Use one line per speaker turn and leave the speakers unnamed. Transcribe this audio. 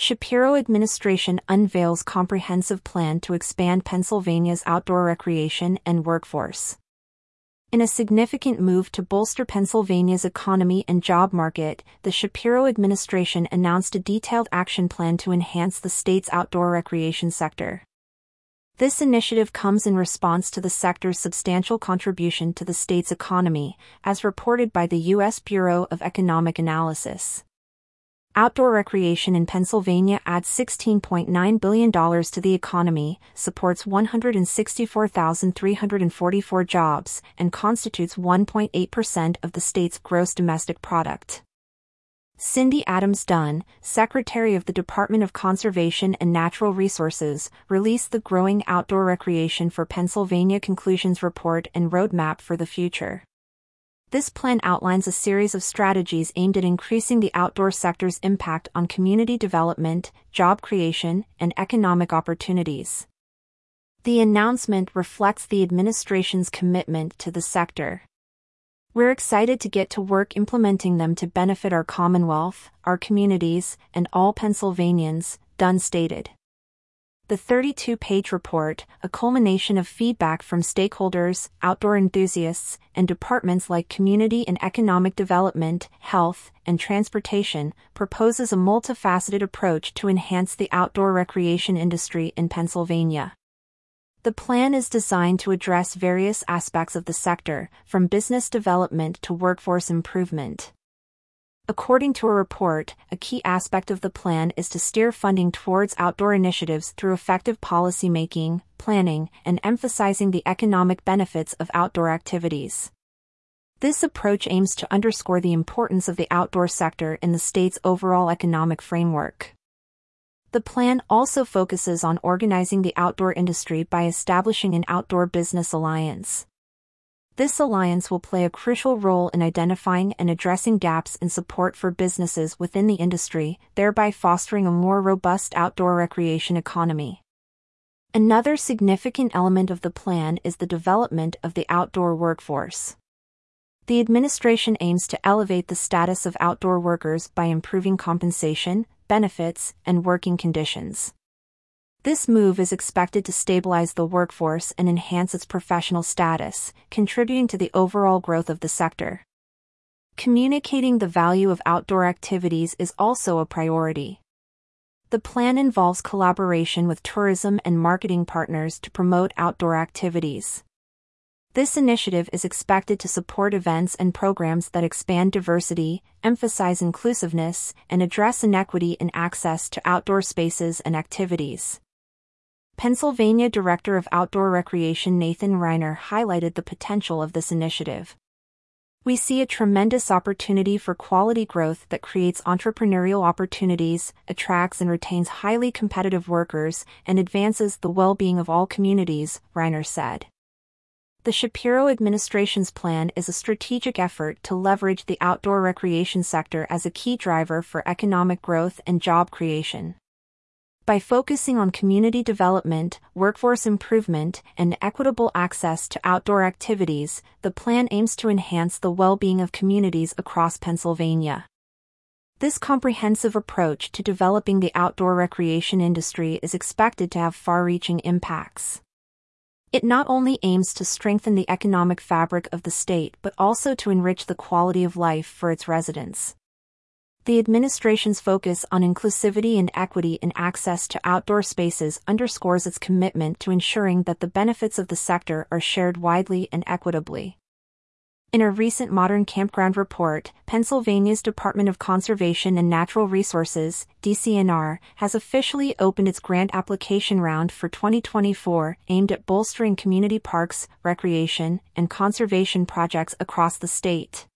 Shapiro administration unveils comprehensive plan to expand Pennsylvania's outdoor recreation and workforce. In a significant move to bolster Pennsylvania's economy and job market, the Shapiro administration announced a detailed action plan to enhance the state's outdoor recreation sector. This initiative comes in response to the sector's substantial contribution to the state's economy, as reported by the U.S. Bureau of Economic Analysis. Outdoor recreation in Pennsylvania adds $16.9 billion to the economy, supports 164,344 jobs, and constitutes 1.8% of the state's gross domestic product. Cindy Adams Dunn, Secretary of the Department of Conservation and Natural Resources, released the Growing Outdoor Recreation for Pennsylvania Conclusions Report and Roadmap for the Future. This plan outlines a series of strategies aimed at increasing the outdoor sector's impact on community development, job creation, and economic opportunities. The announcement reflects the administration's commitment to the sector. We're excited to get to work implementing them to benefit our Commonwealth, our communities, and all Pennsylvanians, Dunn stated. The 32 page report, a culmination of feedback from stakeholders, outdoor enthusiasts, and departments like Community and Economic Development, Health, and Transportation, proposes a multifaceted approach to enhance the outdoor recreation industry in Pennsylvania. The plan is designed to address various aspects of the sector, from business development to workforce improvement. According to a report, a key aspect of the plan is to steer funding towards outdoor initiatives through effective policymaking, planning, and emphasizing the economic benefits of outdoor activities. This approach aims to underscore the importance of the outdoor sector in the state's overall economic framework. The plan also focuses on organizing the outdoor industry by establishing an outdoor business alliance. This alliance will play a crucial role in identifying and addressing gaps in support for businesses within the industry, thereby fostering a more robust outdoor recreation economy. Another significant element of the plan is the development of the outdoor workforce. The administration aims to elevate the status of outdoor workers by improving compensation, benefits, and working conditions. This move is expected to stabilize the workforce and enhance its professional status, contributing to the overall growth of the sector. Communicating the value of outdoor activities is also a priority. The plan involves collaboration with tourism and marketing partners to promote outdoor activities. This initiative is expected to support events and programs that expand diversity, emphasize inclusiveness, and address inequity in access to outdoor spaces and activities. Pennsylvania Director of Outdoor Recreation Nathan Reigner highlighted the potential of this initiative. We see a tremendous opportunity for quality growth that creates entrepreneurial opportunities, attracts and retains highly competitive workers, and advances the well being of all communities, Reigner said. The Shapiro administration's plan is a strategic effort to leverage the outdoor recreation sector as a key driver for economic growth and job creation. By focusing on community development, workforce improvement, and equitable access to outdoor activities, the plan aims to enhance the well being of communities across Pennsylvania. This comprehensive approach to developing the outdoor recreation industry is expected to have far reaching impacts. It not only aims to strengthen the economic fabric of the state but also to enrich the quality of life for its residents. The administration's focus on inclusivity and equity in access to outdoor spaces underscores its commitment to ensuring that the benefits of the sector are shared widely and equitably. In a recent Modern Campground report, Pennsylvania's Department of Conservation and Natural Resources, DCNR, has officially opened its grant application round for 2024 aimed at bolstering community parks, recreation, and conservation projects across the state.